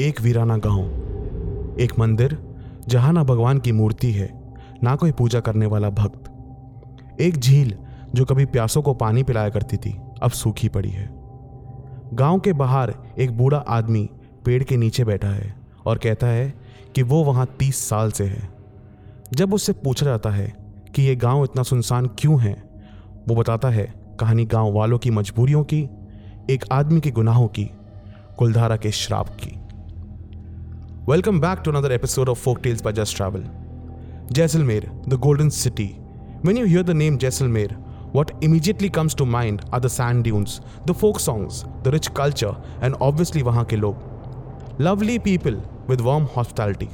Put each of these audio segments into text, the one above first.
एक वीराना गाँव। एक मंदिर, जहाँ ना भगवान की मूर्ति है, ना कोई पूजा करने वाला भक्त। एक झील, जो कभी प्यासों को पानी पिलाया करती थी, अब सूखी पड़ी है। गाँव के बाहर एक बूढ़ा आदमी पेड़ के नीचे बैठा है और कहता है कि वो वहाँ तीस साल से है। जब उससे पूछा जाता है कि ये गाँव इतना सुनसान क्यों है, वो बताता है कहानी गाँव वालों की मजबूरियों की, एक आदमी के गुनाहों की, कुलधारा के श्राप की। Welcome back to another episode of folk tales by just travel Jaisalmer the golden city when you hear the name Jaisalmer what immediately comes to mind are the sand dunes the folk songs the rich culture and obviously वहाँ के लोग lovely people with warm hospitality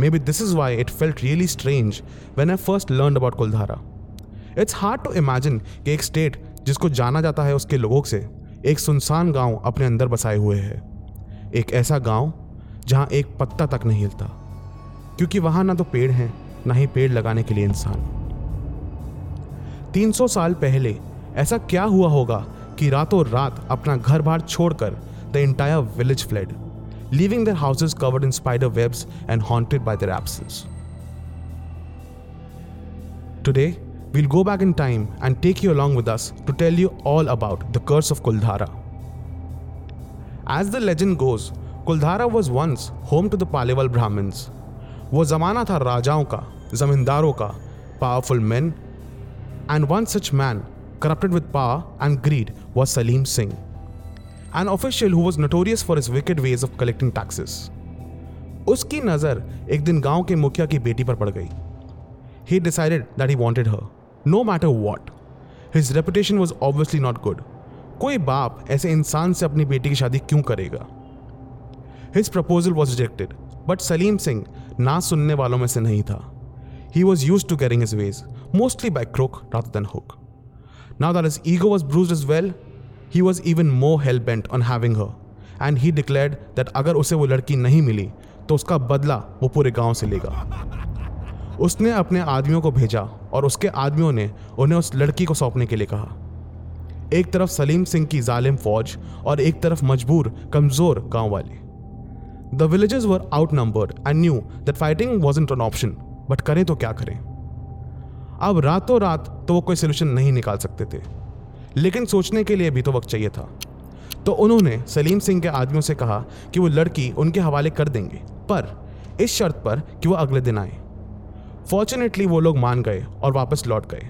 maybe this is why it felt really strange when I first learn about Kuldhara it's hard to imagine कि एक state जिसको जाना जाता है उसके लोगों से एक सुनसान गाँव अपने अंदर बसाए हुए है। एक ऐसा गाँव जहाँ एक पत्ता तक नहीं हिलता क्योंकि वहाँ ना तो पेड़ हैं ना ही पेड़ लगाने के लिए इंसान 300 साल पहले ऐसा क्या हुआ होगा कि रातों रात अपना घर बार छोड़कर the entire village fled leaving their houses covered in spider webs and haunted by their absence today we'll go back in time and take you along with us to tell you all about the curse of Kuldhara. As the legend goes, Kuldhara was once home to the Paliwal Brahmins वो जमाना था राजाओं का, जमींदारों का powerful man and one such man corrupted with power and greed was Salim Singh an official who was notorious for his wicked ways of collecting taxes उसकी नज़र एक दिन गाँव के मुखिया की बेटी पर पड़ गई। He decided that he wanted her no matter what his reputation was obviously not good कोई बाप ऐसे इंसान से अपनी बेटी की शादी क्यों करेगा? His proposal was rejected but Salim Singh ना सुनने वालों में से नहीं था he was used to carrying his ways mostly by crook rather than hook now that his ego was bruised as well he was even more hell bent on having her and he declare that अगर उसे वो लड़की नहीं मिली तो उसका बदला वो पूरे गाँव से लेगा उसने अपने आदमियों को भेजा और उसके आदमियों ने उन्हें उस लड़की को सौंपने के लिए कहा एक तरफ़ सलीम सिंह की जालिम फौज और एक तरफ़ मजबूर कमज़ोर गाँव वाली the villages were outnumbered and knew that fighting was an option but करें तो क्या करें? अब रातों रात तो वो कोई सोल्यूशन नहीं निकाल सकते थे। लेकिन सोचने के लिए भी तो वक्त चाहिए था। तो उन्होंने सलीम सिंह के आदमियों से कहा कि वो लड़की उनके हवाले कर देंगे, पर इस शर्त पर कि वो अगले दिन आए। फॉर्चुनेटली वो लोग मान गए और वापस लौट गए।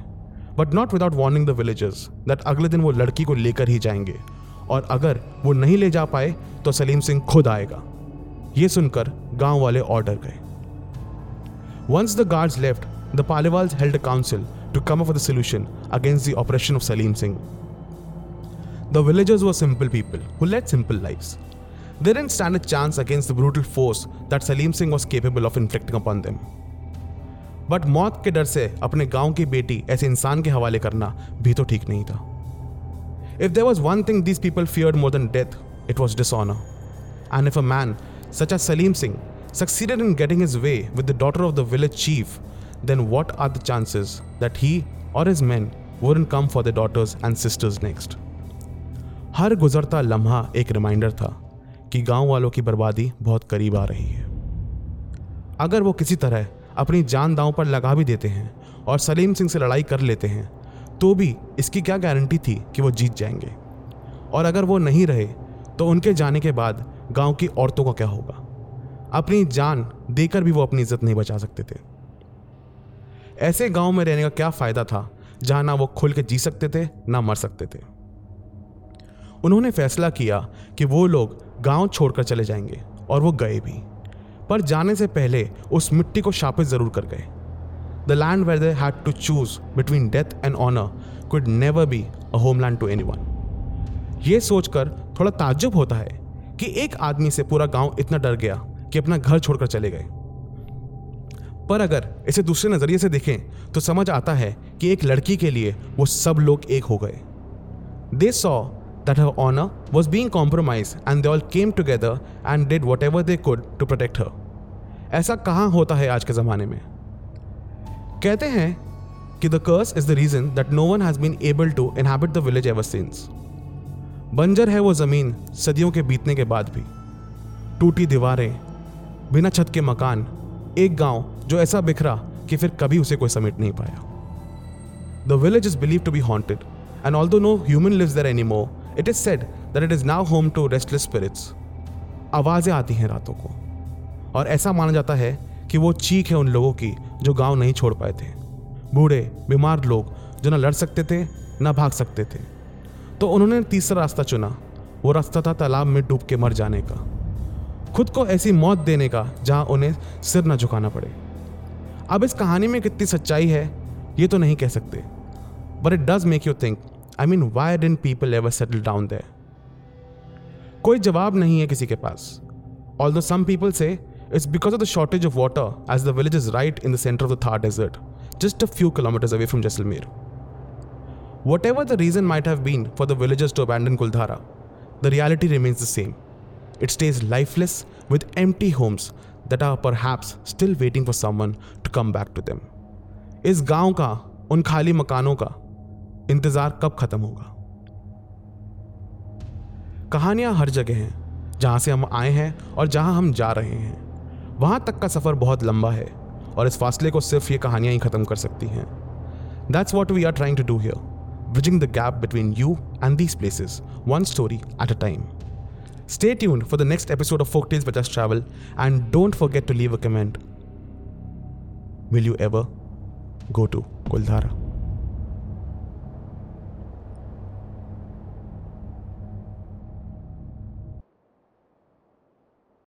But not without warning the villages that अगले दिन वो लड़की को लेकर ही जाएँगे। और अगर वो नहीं ले जा पाए तो सलीम सिंह खुद आएगा। ये सुनकर गाँव वाले ऑर्डर गए। Once the guards left the Paliwals held council to come up with a against the oppression of Salim Singh the villagers were simple people who led simple lives they didn't stand a chance against the brutal force that Salim Singh was capable of inflicting upon them but मौत के डर से अपने गाँव की बेटी ऐसे इंसान के हवाले करना भी तो ठीक नहीं था। If there was one thing this people fear more than death it was dishonour and if a man such as Salim Singh succeeded in getting his way with the daughter of the village chief, then what are the chances that he or his men wouldn't come for their daughters and sisters next? हर गुजरता लम्हा एक reminder था कि गाँव वालों की बर्बादी बहुत करीब आ रही है अगर वो किसी तरह अपनी जान दांव पर लगा भी देते हैं और सलीम सिंह से लड़ाई कर लेते हैं तो भी इसकी क्या गारंटी थी कि वो जीत जाएँगे और अगर वो नहीं रहे तो उनके जाने के बाद गाँव की औरतों का क्या होगा? अपनी जान देकर भी वो अपनी इज़्ज़त नहीं बचा सकते थे। ऐसे गाँव में रहने का क्या फ़ायदा था, जहाँ ना वो खुल के जी सकते थे, ना मर सकते थे? उन्होंने फैसला किया कि वो लोग गाँव छोड़कर चले जाएँगे और वो गए भी। पर जाने से पहले उस मिट्टी को शापित ज़रूर कर गए। The land where they had to choose between death and honour could never be a homeland to anyone ये सोचकर थोड़ा ताज्जुब होता है कि एक आदमी से पूरा गाँव इतना डर गया कि अपना घर छोड़कर चले गए। पर अगर इसे दूसरे नज़रिए से देखें तो समझ आता है कि एक लड़की के लिए वो सब लोग एक हो गए। They saw that her honour was being compromise and they all came together and did whatever they could to protect her ऐसा कहाँ होता है आज के ज़माने में? कहते हैं कि the curse is the reason that no one has been able to inhabit the village ever since बंजर है वो ज़मीन सदियों के बीतने के बाद भी। टूटी दीवारें, बिना छत के मकान, एक गाँव जो ऐसा बिखरा कि फिर कभी उसे कोई समेट नहीं पाया। The village is believe to be haunted and although no human lives there anymore it is said that it is now home to restless spirits आवाज़ें आती हैं रातों को, और ऐसा माना जाता है कि वो चीख है उन लोगों की जो गाँव नहीं छोड़ पाए थे। बूढ़े, बीमार लोग जो ना लड़ सकते थे, ना भाग सकते थे। तो उन्होंने तीसरा रास्ता चुना। वो रास्ता था तालाब में डूब के मर जाने का। खुद को ऐसी मौत देने का, जहाँ उन्हें सिर न झुकाना पड़े। अब इस कहानी में कितनी सच्चाई है, ये तो नहीं कह सकते। But it does make you think I mean why didn't people ever settle down there कोई जवाब नहीं है किसी के पास। Although some people say it's because of the shortage of water as the village is right in the centre of the Thar desert just a few kilometres away from Jaisalmer Whatever the reason might have been for the villagers to abandon Kuldhara, the reality remains the same. It stays lifeless with empty homes that are perhaps still waiting for someone to come back to them. इस गाँव का उन खाली मकानों का इंतज़ार कब खत्म होगा कहानियाँ हर जगह हैं जहाँ से हम आए हैं और जहाँ हम जा रहे हैं वहाँ तक का सफ़र बहुत लंबा है और इस फासले को सिर्फ़ ये कहानियाँ ही खत्म कर सकती हैं that's what we are trying to do here bridging the gap between you and these places, one story at a time. Stay tuned for the next episode of Folktales by Just Travel and don't forget to leave a comment. Will you ever go to Kuldhara?